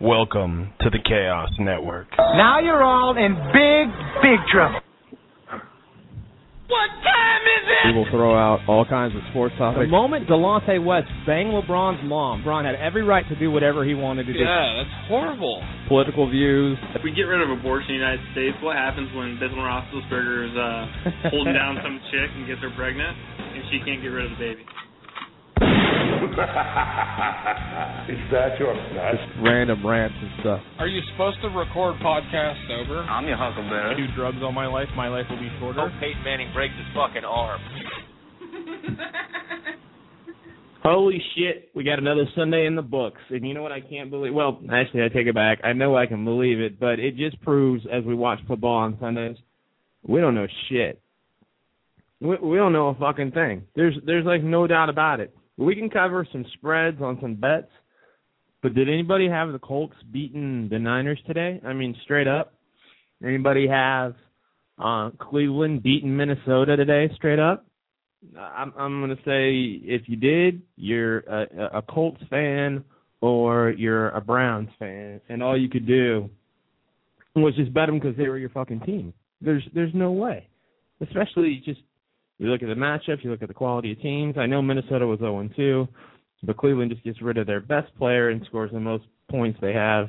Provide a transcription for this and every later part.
Welcome to the Chaos Network. Now you're all in big, big trouble. What time is it? We will throw out all kinds of sports topics. The moment Delonte West banged LeBron's mom, LeBron had every right to do whatever he wanted to do. Yeah, that's horrible. Political views. If we get rid of abortion in the United States, what happens when Bismarck Roethlisberger is uh, holding down some chick and gets her pregnant, and she can't get rid of the baby? Is that your nut? Random rants and stuff. Are you supposed to record podcasts sober? I'm your huckleberry. I do drugs all my life, my life will be shorter. Peyton Manning breaks his fucking arm. Holy shit, we got another Sunday in the books. And you know what I can't believe? Well, actually, I take it back. I know I can believe it, but it just proves as we watch football on Sundays, we don't know shit. We, we don't know a fucking thing. There's there's like no doubt about it. We can cover some spreads on some bets, but did anybody have the Colts beating the Niners today? I mean, straight up. Anybody have uh, Cleveland beating Minnesota today, straight up? I'm I'm gonna say if you did, you're a, a Colts fan or you're a Browns fan, and all you could do was just bet them because they were your fucking team. There's there's no way, especially just you look at the matchups, you look at the quality of teams. I know Minnesota was 0 2, but Cleveland just gets rid of their best player and scores the most points they have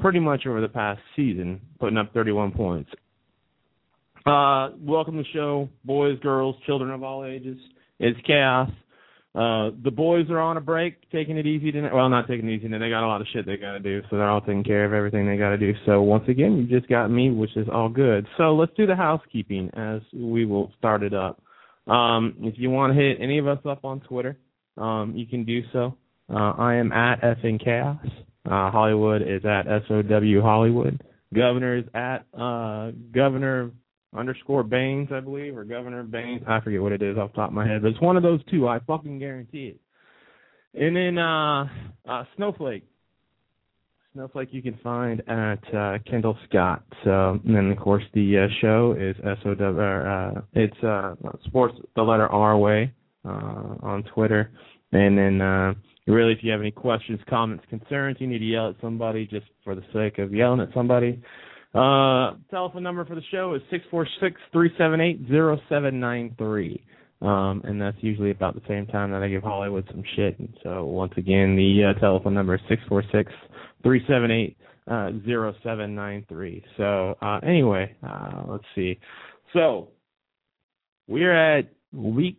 pretty much over the past season, putting up 31 points. Uh, welcome to the show, boys, girls, children of all ages. It's chaos. Uh, the boys are on a break, taking it easy tonight. Well, not taking it easy tonight. They got a lot of shit they got to do, so they're all taking care of everything they got to do. So once again, you just got me, which is all good. So let's do the housekeeping as we will start it up. Um, if you want to hit any of us up on Twitter, um, you can do so. Uh, I am at effing chaos. Uh, Hollywood is at SOW Hollywood. Governor is at uh, Governor underscore Baines, I believe, or Governor Baines. I forget what it is off the top of my head, but it's one of those two. I fucking guarantee it. And then uh, uh, Snowflake. Snowflake you can find at uh, Kendall Scott. So, and then of course the uh, show is SOW. Uh, it's uh, sports the letter R way uh, on Twitter, and then. Uh, Really, if you have any questions, comments, concerns, you need to yell at somebody just for the sake of yelling at somebody. Uh, telephone number for the show is six four six three seven eight zero seven nine three. Um, and that's usually about the same time that I give Hollywood some shit. And so once again, the uh, telephone number is six four six three seven eight uh, zero seven nine three. So uh, anyway, uh, let's see. So we're at week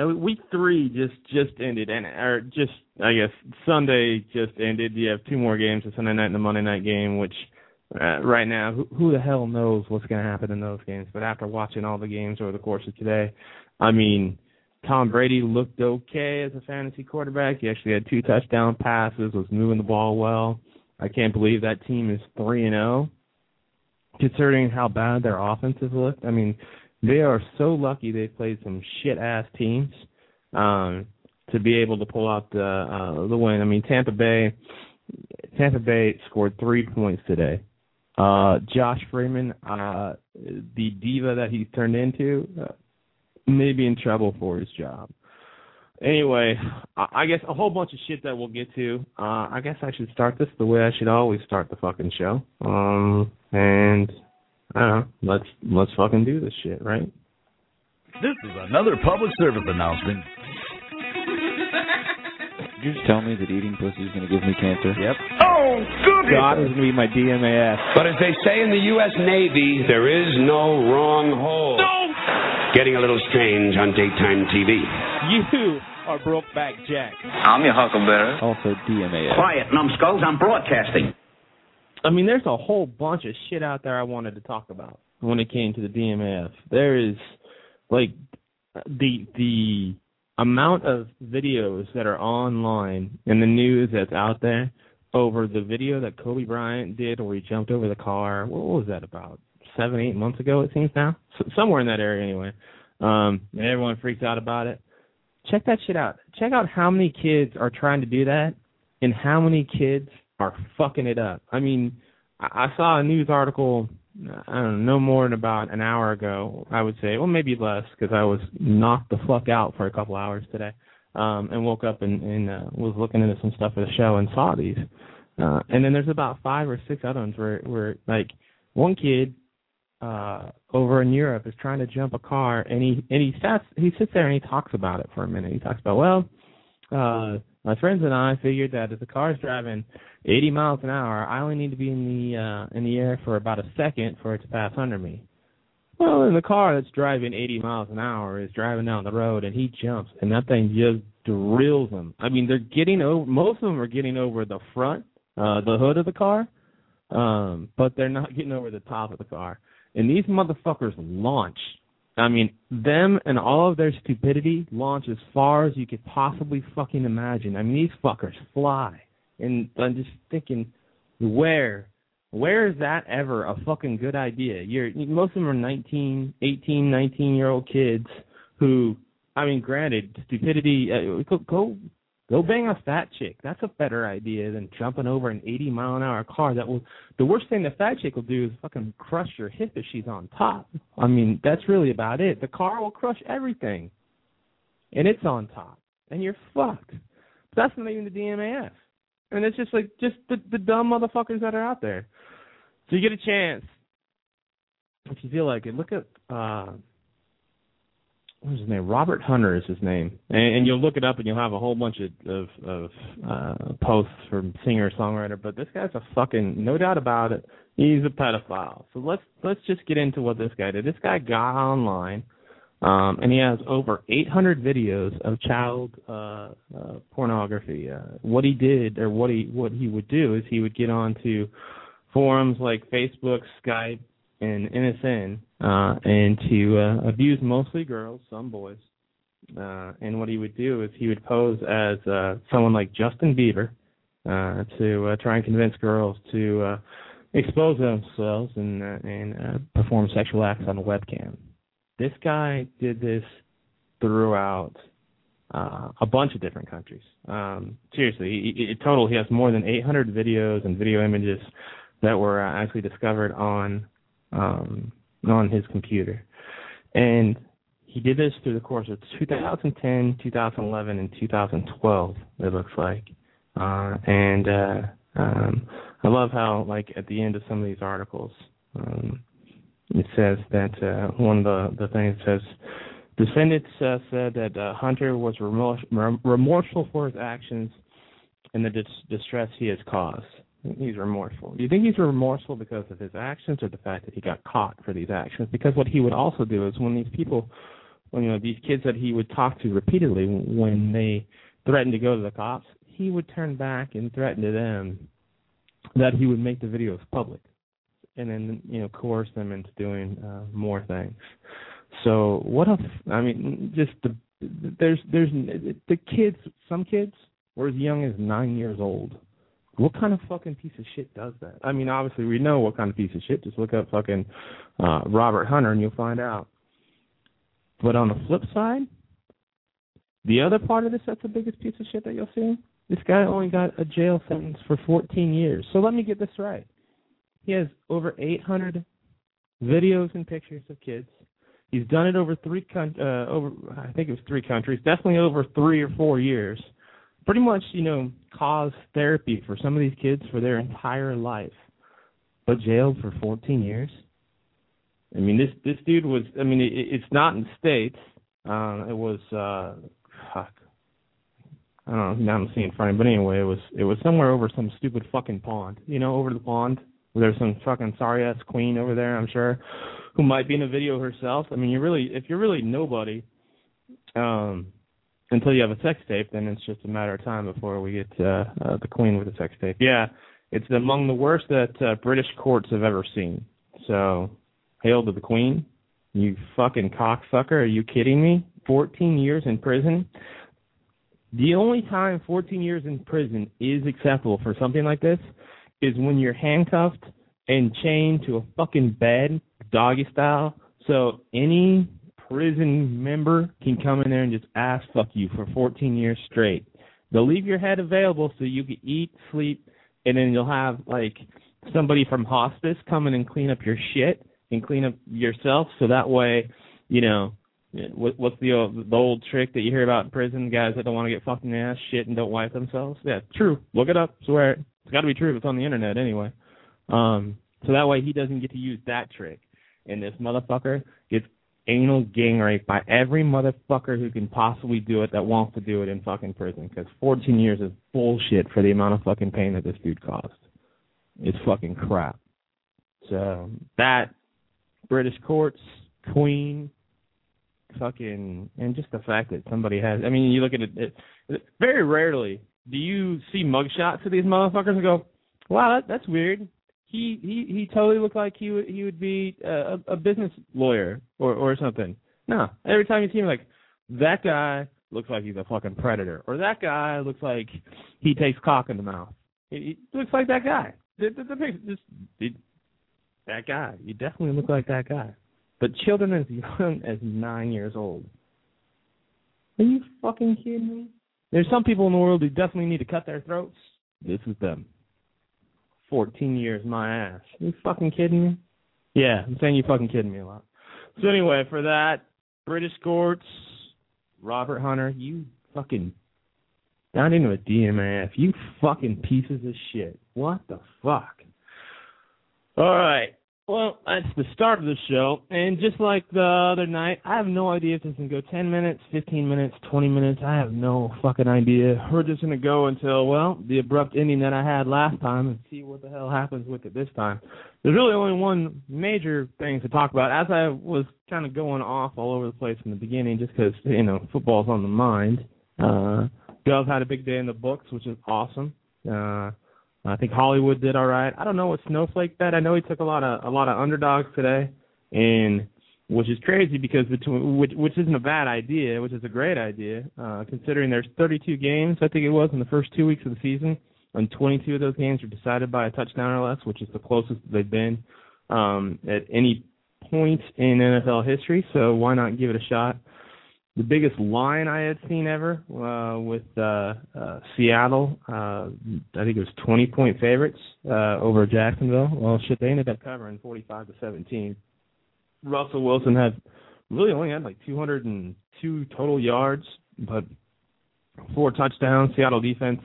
uh, week three just just ended, and or just I guess Sunday just ended. You have two more games, the Sunday night and the Monday night game, which uh, right now who, who the hell knows what's going to happen in those games? But after watching all the games over the course of today, I mean, Tom Brady looked okay as a fantasy quarterback. He actually had two touchdown passes, was moving the ball well. I can't believe that team is three and zero, considering how bad their offenses looked. I mean they are so lucky they played some shit ass teams um to be able to pull out the uh the win. I mean Tampa Bay Tampa Bay scored 3 points today. Uh Josh Freeman uh the diva that he's turned into uh, may be in trouble for his job. Anyway, I I guess a whole bunch of shit that we'll get to. Uh I guess I should start this the way I should always start the fucking show. Um and I don't know. Let's let's fucking do this shit, right? This is another public service announcement. Did you just tell me that eating pussy is going to give me cancer? Yep. Oh, goody! God is gonna be my DMAS. But as they say in the U.S. Navy, there is no wrong hole. Getting a little strange on daytime TV. You are Brokeback Jack. I'm your huckleberry. Also DMAS. Quiet, numbskulls. I'm broadcasting. I mean, there's a whole bunch of shit out there I wanted to talk about when it came to the DMAF. There is like the the amount of videos that are online and the news that's out there over the video that Kobe Bryant did where he jumped over the car. What was that about? Seven, eight months ago, it seems now. S- somewhere in that area, anyway. Um, and everyone freaks out about it. Check that shit out. Check out how many kids are trying to do that, and how many kids are fucking it up. I mean, I, I saw a news article. I don't know, no more than about an hour ago. I would say, well, maybe less, because I was knocked the fuck out for a couple hours today, um, and woke up and, and uh, was looking into some stuff for the show and saw these. Uh, and then there's about five or six other ones where where like one kid uh over in Europe is trying to jump a car and he and he sits he sits there and he talks about it for a minute. He talks about well, uh my friends and I figured that if the car's driving 80 miles an hour, I only need to be in the uh in the air for about a second for it to pass under me. Well, and the car that's driving 80 miles an hour is driving down the road and he jumps and that thing just drills him. I mean, they're getting over most of them are getting over the front, uh the hood of the car. Um, but they're not getting over the top of the car. And these motherfuckers launch. I mean, them and all of their stupidity launch as far as you could possibly fucking imagine. I mean, these fuckers fly. And I'm just thinking, where, where is that ever a fucking good idea? You're most of them are 19, 18, 19 year old kids who, I mean, granted, stupidity. Uh, go, go Go bang a fat chick. That's a better idea than jumping over an 80 mile an hour car. That will. The worst thing the fat chick will do is fucking crush your hip if she's on top. I mean, that's really about it. The car will crush everything, and it's on top, and you're fucked. But that's not even the DMAF. And it's just like just the the dumb motherfuckers that are out there. So you get a chance, if you feel like it, look at uh what's his name? Robert Hunter is his name, and, and you'll look it up and you'll have a whole bunch of of, of uh, posts from singer songwriter. But this guy's a fucking no doubt about it. He's a pedophile. So let's let's just get into what this guy did. This guy got online, um, and he has over 800 videos of child uh, uh, pornography. Uh, what he did, or what he what he would do, is he would get onto forums like Facebook, Skype, and MSN uh, and to uh, abuse mostly girls, some boys. Uh, and what he would do is he would pose as uh, someone like Justin Bieber uh, to uh, try and convince girls to uh, expose themselves and uh, and uh, perform sexual acts on a webcam. This guy did this throughout uh, a bunch of different countries. Um, seriously, in total, he has more than 800 videos and video images that were uh, actually discovered on um, on his computer. And he did this through the course of 2010, 2011, and 2012. It looks like, uh, and uh, um, I love how, like, at the end of some of these articles, um, it says that uh, one of the the things says. Defendants uh, said that uh, Hunter was remorse, remorseful for his actions and the dis- distress he has caused. He's remorseful. Do you think he's remorseful because of his actions or the fact that he got caught for these actions? Because what he would also do is when these people, when you know these kids that he would talk to repeatedly, when they threatened to go to the cops, he would turn back and threaten to them that he would make the videos public, and then you know coerce them into doing uh, more things. So what if I mean just the there's there's the kids some kids were as young as nine years old what kind of fucking piece of shit does that? I mean, obviously we know what kind of piece of shit. Just look up fucking uh, Robert Hunter and you'll find out. But on the flip side, the other part of this that's the biggest piece of shit that you'll see. This guy only got a jail sentence for 14 years. So let me get this right. He has over 800 videos and pictures of kids. He's done it over three con- uh, over I think it was three countries, definitely over three or four years pretty much, you know, cause therapy for some of these kids for their entire life, but jailed for 14 years. I mean, this this dude was. I mean, it, it's not in the states. Uh, it was. uh fuck. I don't know. Now I'm seeing front, but anyway, it was it was somewhere over some stupid fucking pond. You know, over the pond. There's some fucking sorry ass queen over there. I'm sure, who might be in a video herself. I mean, you're really if you're really nobody, um, until you have a sex tape, then it's just a matter of time before we get uh, uh, the Queen with a sex tape. Yeah, it's among the worst that uh, British courts have ever seen. So, hail to the Queen. You fucking cocksucker. Are you kidding me? 14 years in prison? The only time 14 years in prison is acceptable for something like this is when you're handcuffed and chained to a fucking bed, doggy style. So any prison member can come in there and just ass fuck you for 14 years straight. They'll leave your head available so you can eat, sleep, and then you'll have like somebody from hospice come in and clean up your shit and clean up yourself. So that way, you know, what, what's the old, the old trick that you hear about in prison? Guys that don't want to get fucked in the ass, shit, and don't wipe themselves. Yeah, true. Look it up. Swear it. It's got to be true it's on the internet anyway. Um, so that way he doesn't get to use that trick. And this motherfucker gets anal gang raped by every motherfucker who can possibly do it that wants to do it in fucking prison. Because 14 years is bullshit for the amount of fucking pain that this dude caused. It's fucking crap. So that British courts, Queen, fucking, and just the fact that somebody has. I mean, you look at it, it, it very rarely do you see mugshots of these motherfuckers and go, "Wow, that, that's weird." He he he totally looked like he would he would be uh, a, a business lawyer or or something. No, every time you see him, like that guy looks like he's a fucking predator, or that guy looks like he takes cock in the mouth. He, he looks like that guy. The, the, the picture, just that guy. You definitely look like that guy. But children as young as nine years old. Are you fucking kidding me? There's some people in the world who definitely need to cut their throats. This is them. 14 years, my ass. Are you fucking kidding me? Yeah, I'm saying you fucking kidding me a lot. So anyway, for that, British courts, Robert Hunter, you fucking got into a DMAF. You fucking pieces of shit. What the fuck? All right. Well, that's the start of the show, and just like the other night, I have no idea if this can go 10 minutes, 15 minutes, 20 minutes. I have no fucking idea. We're just to go until, well, the abrupt ending that I had last time and see what the hell happens with it this time. There's really only one major thing to talk about. As I was kind of going off all over the place in the beginning, just because, you know, football's on the mind. Uh, Dove had a big day in the books, which is awesome. Uh, I think Hollywood did all right. I don't know what Snowflake bet. I know he took a lot of a lot of underdogs today, and which is crazy because between which which isn't a bad idea, which is a great idea uh, considering there's 32 games I think it was in the first two weeks of the season, and 22 of those games are decided by a touchdown or less, which is the closest they've been um, at any point in NFL history. So why not give it a shot? The biggest line I had seen ever uh, with uh, uh, Seattle. Uh, I think it was 20 point favorites uh, over Jacksonville. Well, shit, they ended up covering 45 to 17. Russell Wilson had really only had like 202 total yards, but four touchdowns. Seattle defense,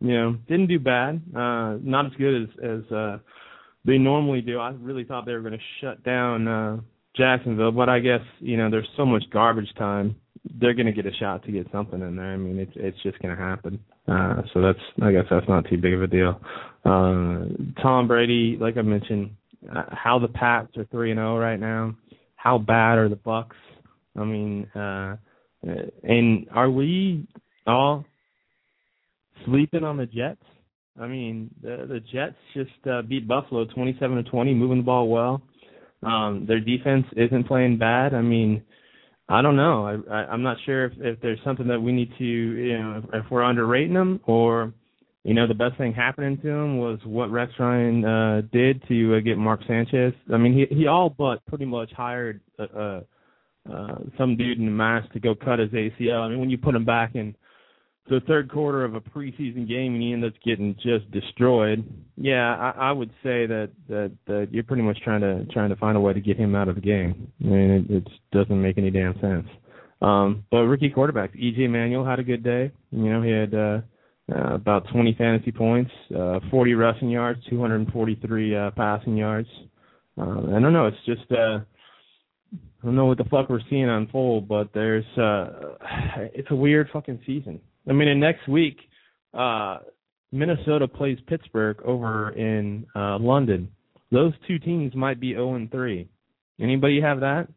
you know, didn't do bad. Uh, not as good as as uh, they normally do. I really thought they were going to shut down. Uh, Jacksonville, but I guess you know there's so much garbage time. They're going to get a shot to get something in there. I mean, it's it's just going to happen. Uh, so that's I guess that's not too big of a deal. Uh, Tom Brady, like I mentioned, uh, how the Pats are three and zero right now. How bad are the Bucs? I mean, uh, and are we all sleeping on the Jets? I mean, the the Jets just uh, beat Buffalo 27 to 20, moving the ball well. Um, their defense isn't playing bad. I mean, I don't know. I, I I'm not sure if if there's something that we need to you know if, if we're underrating them or you know the best thing happening to him was what Rex Ryan uh did to uh, get Mark Sanchez. I mean he he all but pretty much hired uh, uh, uh some dude in the mask to go cut his ACL. I mean when you put him back in the third quarter of a preseason game and he ends up getting just destroyed, yeah, I, I would say that, that that you're pretty much trying to trying to find a way to get him out of the game. I mean, it, it doesn't make any damn sense. Um, but rookie quarterbacks, EJ Manuel had a good day. You know, he had uh, uh, about 20 fantasy points, uh, 40 rushing yards, 243 uh, passing yards. Uh, I don't know. It's just uh, I don't know what the fuck we're seeing unfold, but there's uh, it's a weird fucking season. I mean, and next week, uh, Minnesota plays Pittsburgh over in uh, London. Those two teams might be 0 and 3. Anybody have that?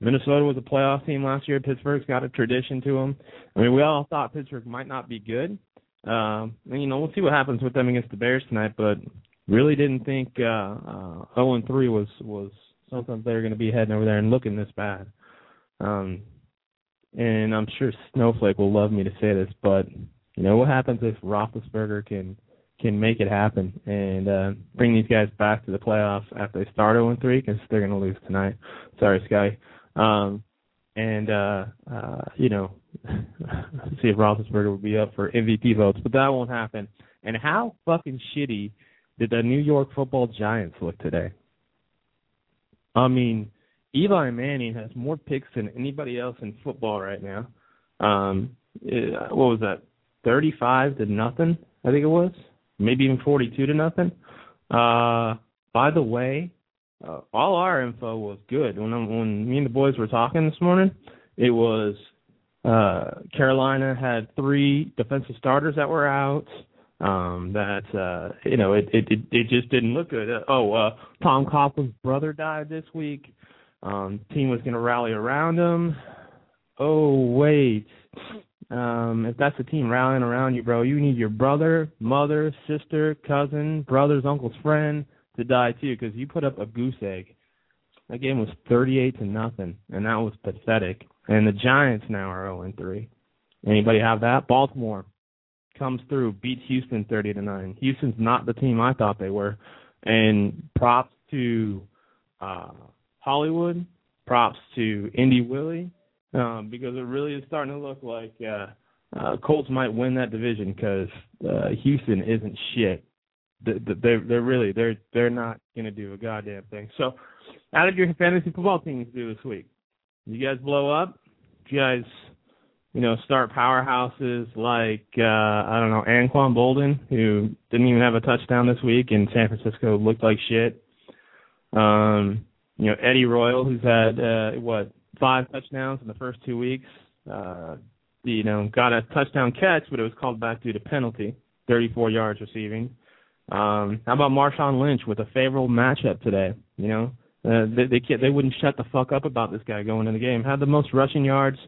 Minnesota was a playoff team last year. Pittsburgh's got a tradition to them. I mean, we all thought Pittsburgh might not be good. Um, and, you know, we'll see what happens with them against the Bears tonight, but really didn't think uh, uh, 0 and 3 was was something they were going to be heading over there and looking this bad. Um, and I'm sure Snowflake will love me to say this, but you know what happens if Roethlisberger can can make it happen and uh, bring these guys back to the playoffs after they start 0 3 because they're going to lose tonight. Sorry, Sky. Um, and uh, uh, you know, see if Roethlisberger will be up for MVP votes, but that won't happen. And how fucking shitty did the New York Football Giants look today? I mean, Eli Manning has more picks than anybody else in football right now. Um, it, what was that? Thirty-five to nothing, I think it was. maybe even 42 to nothing. Uh, by the way, uh, all our info was good. When when me and the boys were talking this morning, it was uh, Carolina had three defensive starters that were out. Um, that uh, you know, it, it it it just didn't look good. Uh, oh, uh, Tom Coughlin's brother died this week. Um, team was going to rally around him. Oh wait, um, if that's the team rallying around you, bro, you need your brother, mother, sister, cousin, brother's uncle's friend to die too, because you put up a goose egg. That game was 38 to nothing, and that was pathetic. And the Giants now are 0 3. Anybody have that? Baltimore comes through, beats Houston 30 to 9. Houston's not the team I thought they were. And props to uh, Hollywood, props to Indy Willie, um, because it really is starting to look like uh, uh, Colts might win that division because uh, Houston isn't shit. They're they're really they're they're not gonna do a goddamn thing. So, how did your fantasy football teams do this week? You guys blow up? Did you guys, you know, start powerhouses like uh I don't know Anquan Boldin, who didn't even have a touchdown this week, and San Francisco looked like shit. Um, you know Eddie Royal, who's had uh what five touchdowns in the first two weeks. Uh, you know, got a touchdown catch, but it was called back due to penalty, 34 yards receiving. Um, how about Marshawn Lynch with a favorable matchup today? You know, uh, they they can't, they wouldn't shut the fuck up about this guy going in the game. Had the most rushing yards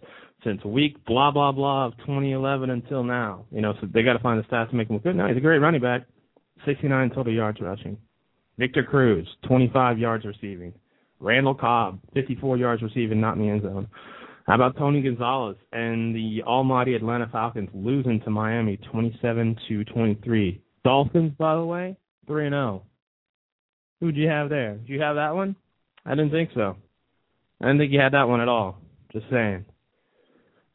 since week blah blah blah of 2011 until now. You know, so they got to find the stats to make him look good. No, he's a great running back. 69 total yards rushing. Victor Cruz, 25 yards receiving. Randall Cobb, 54 yards receiving, not in the end zone. How about Tony Gonzalez and the almighty Atlanta Falcons losing to Miami 27 to 23? Dolphins, by the way, 3 and 0. Who'd you have there? Did you have that one? I didn't think so. I didn't think you had that one at all. Just saying.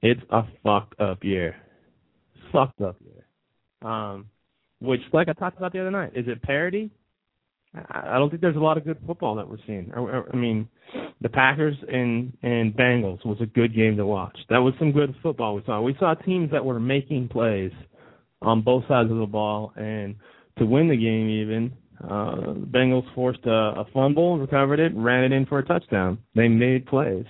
It's a fucked up year. Fucked up year. Um, which, like I talked about the other night, is it parody? I don't think there's a lot of good football that we're seeing. I mean, the Packers and and Bengals was a good game to watch. That was some good football we saw. We saw teams that were making plays on both sides of the ball, and to win the game, even uh, the Bengals forced a, a fumble, recovered it, ran it in for a touchdown. They made plays.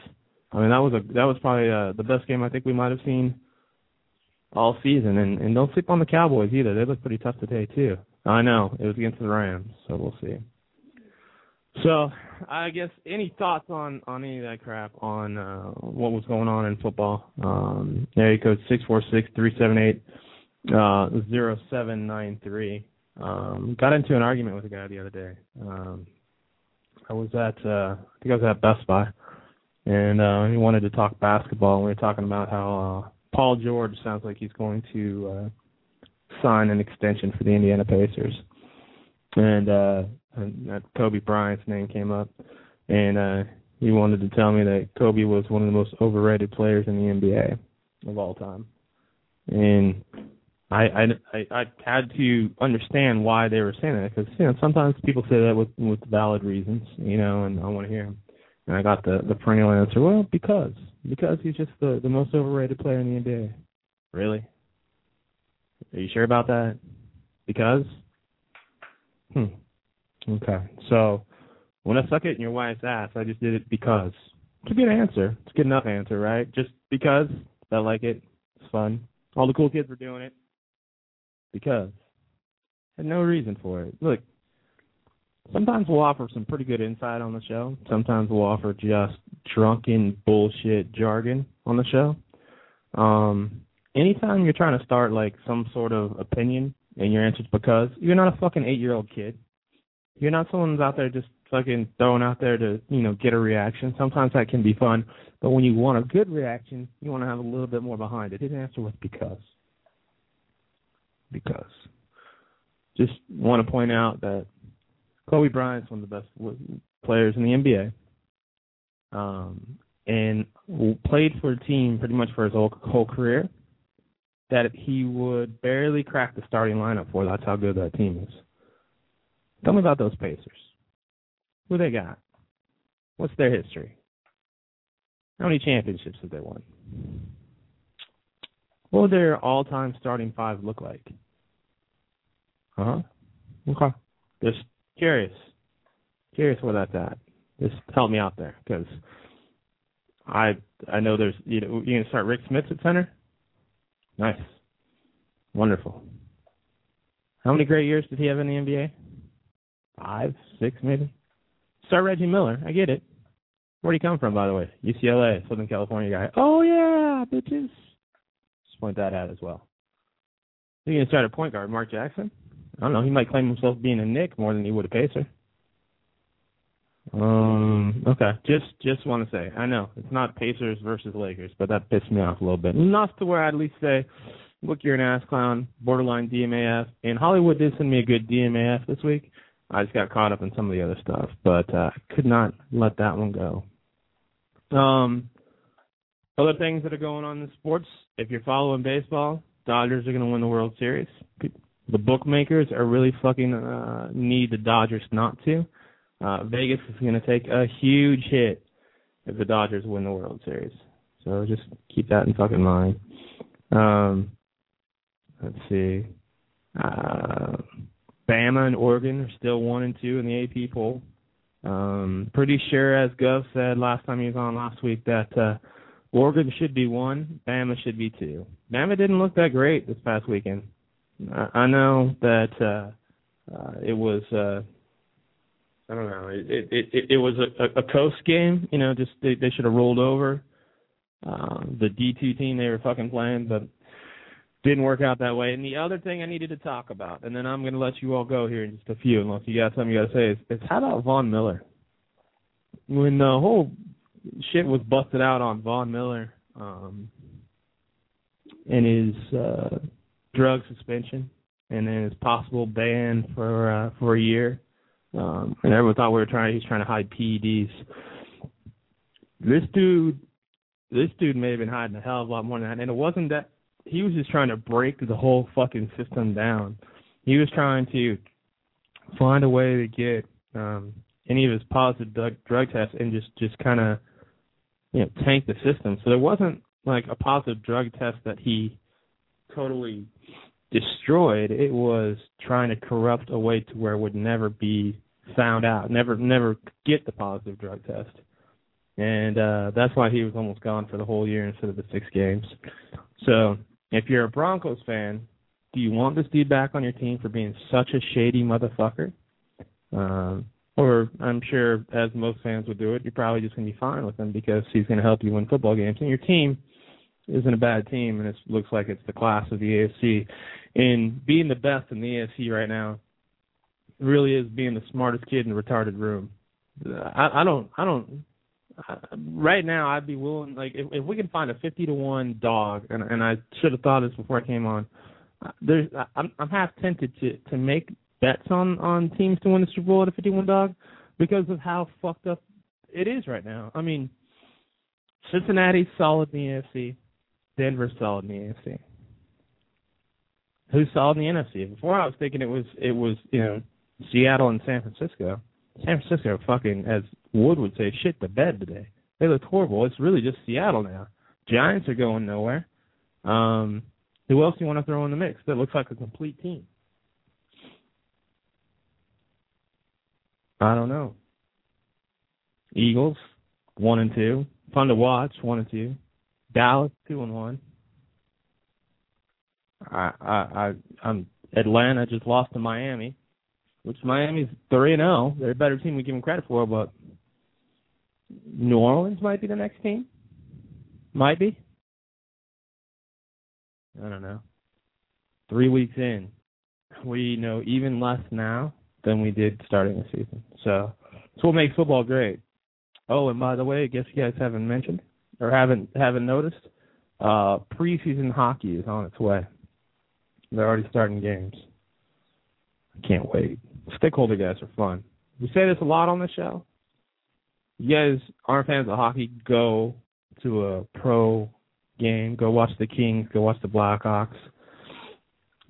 I mean, that was a that was probably uh, the best game I think we might have seen all season. And and don't sleep on the Cowboys either. They look pretty tough today too. I know it was against the Rams, so we'll see. So I guess any thoughts on on any of that crap on uh, what was going on in football? Um, area code six four six three seven eight uh, zero seven nine three. Um, got into an argument with a guy the other day. Um, I was at uh, I think I was at Best Buy, and uh, he wanted to talk basketball. And we were talking about how uh, Paul George sounds like he's going to uh, sign an extension for the Indiana Pacers, and uh, and Kobe Bryant's name came up, and uh, he wanted to tell me that Kobe was one of the most overrated players in the NBA of all time, and I I I, I had to understand why they were saying that because you know sometimes people say that with with valid reasons, you know, and I want to hear. And I got the the perennial answer. Well, because because he's just the the most overrated player in the NBA. Really? Are you sure about that? Because? Hmm. Okay. So when I suck it in your wife's ass, I just did it because. It's a good answer. It's a good enough answer, right? Just because I like it. It's fun. All the cool kids were doing it. Because. Had no reason for it. Look, sometimes we'll offer some pretty good insight on the show. Sometimes we'll offer just drunken bullshit jargon on the show. Um, anytime you're trying to start like some sort of opinion and your answer's because you're not a fucking eight year old kid. You're not someone who's out there just fucking throwing out there to, you know, get a reaction. Sometimes that can be fun. But when you want a good reaction, you want to have a little bit more behind it. His answer was because. Because. Just want to point out that Kobe Bryant's one of the best players in the NBA. Um, and played for a team pretty much for his whole, whole career that he would barely crack the starting lineup for. That's how good that team is. Tell me about those Pacers. Who they got? What's their history? How many championships have they won? What would their all-time starting five look like? Uh huh. Okay. Just curious. Curious where that's at. Just help me out there, because I I know there's you know you gonna start Rik Smits at center. Nice. Wonderful. How many great years did he have in the NBA? Five, six, maybe. Start Reggie Miller. I get it. Where'd he come from, by the way? UCLA, Southern California guy. Oh yeah, bitches. Just point that out as well. You gonna start a point guard, Mark Jackson? I don't know. He might claim himself being a Knick more than he would a Pacer. Um. Okay. Just just want to say, I know it's not Pacers versus Lakers, but that pissed me off a little bit. Enough to where I'd at least say, "Look, you're an ass clown, borderline DMAF." And Hollywood did send me a good DMAF this week. I just got caught up in some of the other stuff, but uh, could not let that one go. Um, other things that are going on in sports. If you're following baseball, Dodgers are going to win the World Series. The bookmakers are really fucking uh, need the Dodgers not to. Uh, Vegas is going to take a huge hit if the Dodgers win the World Series. So just keep that in fucking mind. Um, let's see. Uh, Bama and Oregon are still one and two in the AP poll. Um, pretty sure, as Gov said last time he was on last week, that uh, Oregon should be one, Bama should be two. Bama didn't look that great this past weekend. I, I know that uh, uh, it was. Uh, I don't know. It it it, it was a, a coast game. You know, just they, they should have rolled over uh, the D two team they were fucking playing, but didn't work out that way. And the other thing I needed to talk about, and then I'm going to let you all go here in just a few, unless you got something you got to say, is, is how about Von Miller? When the whole shit was busted out on Von Miller um, and his uh, drug suspension, and then his possible ban for uh, for a year, um, and everyone thought we were trying. He's trying to hide PEDs. This dude, this dude may have been hiding a hell of a lot more than that, and it wasn't that he was just trying to break the whole fucking system down. He was trying to find a way to get um any of his positive drug, drug tests and just just kind of you know tank the system. So there wasn't like a positive drug test that he totally destroyed. It was trying to corrupt a way to where it would never be found out, never never get the positive drug test. And uh that's why he was almost gone for the whole year instead of the six games. So if you're a Broncos fan, do you want this dude back on your team for being such a shady motherfucker? Um, or I'm sure, as most fans would do it, you're probably just to be fine with him because he's to help you win football games. And your team isn't a bad team, and it looks like it's the class of the AFC. And being the best in the AFC right now really is being the smartest kid in the retarded room. I, I don't, I don't right now I'd be willing like if, if we can find a fifty to one dog and and I should have thought this before I came on. Uh, there's I'm I'm half tempted to to make bets on on teams to win the Super Bowl at a fifty one dog because of how fucked up it is right now. I mean, Cincinnati's solid in the AFC, Denver's solid in the AFC. Who's solid in the NFC? Before I was thinking it was it was you know Seattle and San Francisco. San Francisco fucking, as Wood would say, shit the bed today. They look horrible. It's really just Seattle now. Giants are going nowhere. Um, who else do you want to throw in the mix? That looks like a complete team. I don't know. Eagles, one and two. Fun to watch, one and two. Dallas, two and one. I I I I'm Atlanta just lost to Miami which Miami's three and zero. Oh. They're a better team we give them credit for, but New Orleans might be the next team. Might be. I don't know. Three weeks in, we know even less now than we did starting the season. So that's what makes football great. Oh, and by the way, I guess you guys haven't mentioned or haven't haven't noticed, uh, preseason hockey is on its way. They're already starting games. I can't wait stakeholder guys are fun. We say this a lot on the show. You guys aren't fans of hockey, go to a pro game. Go watch the Kings. Go watch the Blackhawks.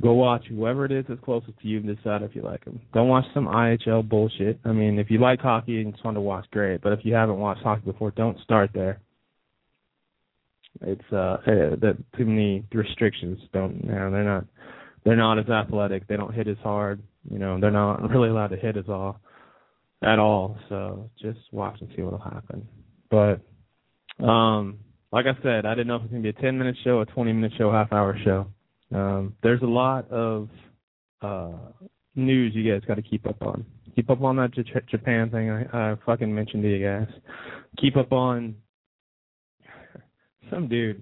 Go watch whoever it is that's closest to you and decide if you like them. Don't watch some IHL bullshit. I mean, if you like hockey and it's fun to watch, great. But if you haven't watched hockey before, don't start there. It's uh, eh, that too many restrictions. Don't you know, they're not they're not as athletic. They don't hit as hard. You know, they're not really allowed to hit as all at all. So just watch and see what'll happen. But um, like I said, I didn't know if it was gonna be a ten minute show, a twenty minute show, half hour show. Um, there's a lot of uh, news you guys got to keep up on. Keep up on that J- Japan thing I, I fucking mentioned to you guys. Keep up on some dude.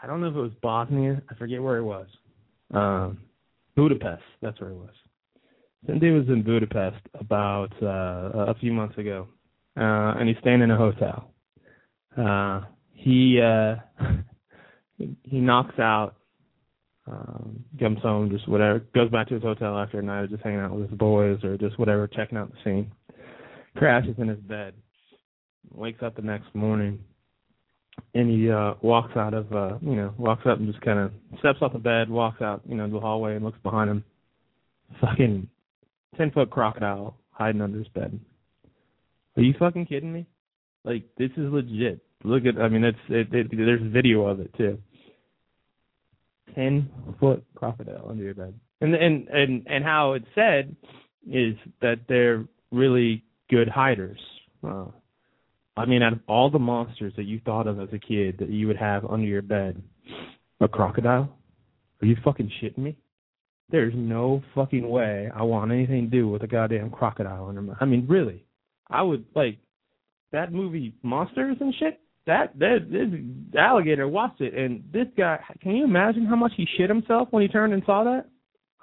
I don't know if it was Bosnia. I forget where it was. Um, Budapest. That's where it was. Dude was in Budapest about uh, a few months ago, uh, and he's staying in a hotel. Uh, he uh, he knocks out um, comes home, just whatever, goes back to his hotel after a night of just hanging out with his boys or just whatever, checking out the scene. Crashes in his bed, wakes up the next morning, and he uh walks out of uh you know walks up and just kind of steps off the bed, walks out you know the hallway and looks behind him. Fucking ten foot crocodile hiding under his bed. Are you fucking kidding me? Like this is legit. Look at I mean it's it, it there's video of it too ten foot crocodile under your bed. And and and and how it's said is that they're really good hiders. I mean, out of all the monsters that you thought of as a kid that you would have under your bed, a crocodile? Are you fucking shitting me? There's no fucking way I want anything to do with a goddamn crocodile under my. I mean, really, I would like that movie Monsters and shit that that this alligator watched it, and this guy. Can you imagine how much he shit himself when he turned and saw that?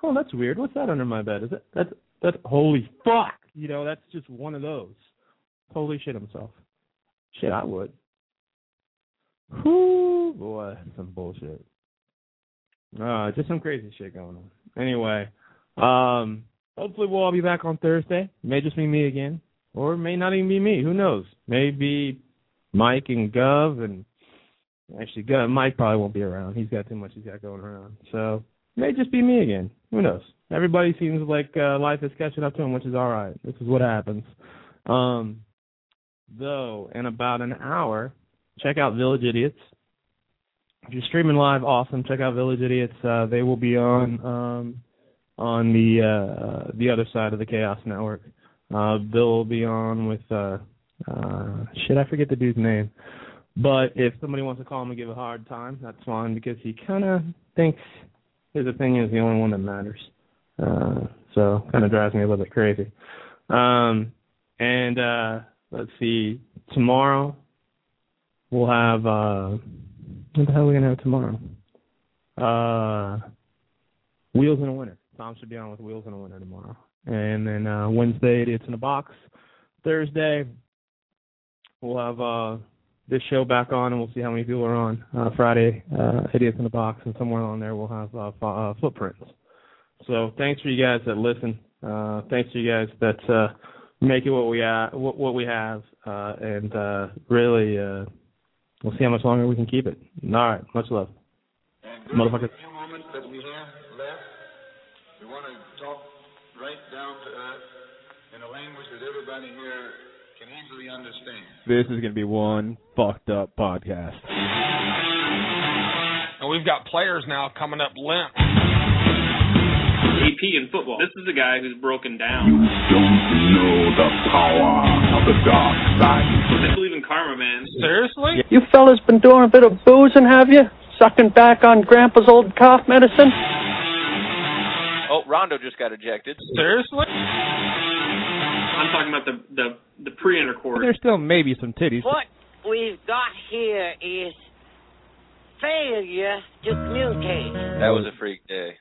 Oh, that's weird. What's that under my bed? Is it that's that's holy fuck? You know, that's just one of those. Totally shit himself. Shit, I would. Whoo, boy, some bullshit. Uh, just some crazy shit going on. Anyway, um, hopefully we'll all be back on Thursday. It may just be me again, or it may not even be me. Who knows? Maybe Mike and Gov, and actually, Gov, Mike probably won't be around. He's got too much he's got going around. So it may just be me again. Who knows? Everybody seems like uh, life is catching up to him, which is all right. This is what happens. Um, though, in about an hour, check out Village Idiots. If you're streaming live, awesome. Check out Village Idiots. Uh, they will be on um, on the uh, the other side of the Chaos Network. Uh, Bill will be on with uh, uh, shit, I forget the dude's name. But if somebody wants to call him and give a hard time, that's fine because he kind of thinks his opinion is the only one that matters. Uh, so kind of drives me a little bit crazy. Um, and uh, let's see, tomorrow we'll have uh, what the hell are we gonna have tomorrow? Uh, Wheels in a Winter. Tom should be on with Wheels in a Winter tomorrow. And then uh, Wednesday, it's in a box. Thursday, we'll have uh this show back on and we'll see how many people are on. Uh Friday, uh Idiots in the Box and somewhere on there we'll have uh, uh footprints. So thanks for you guys that listen. Uh thanks to you guys that uh make it what we uh what, what we have uh and uh really uh we'll see how much longer we can keep it. All right, much love. Motherfuckers. few moments that we have left, we want to talk right down to earth in a language that everybody here can easily understand. This is going to be one fucked up podcast. And we've got players now coming up limp. AP in football. This is the guy who's broken down. You Don't know the power of the dark side. I believe in karma, man. Seriously? You fellas been doing a bit of boozing, have you? Sucking back on Grandpa's old cough medicine? Oh, Rondo just got ejected. Seriously? I'm talking about the the the pre-intercourse. There's still maybe some titties. What we've got here is failure to communicate. That was a freak day.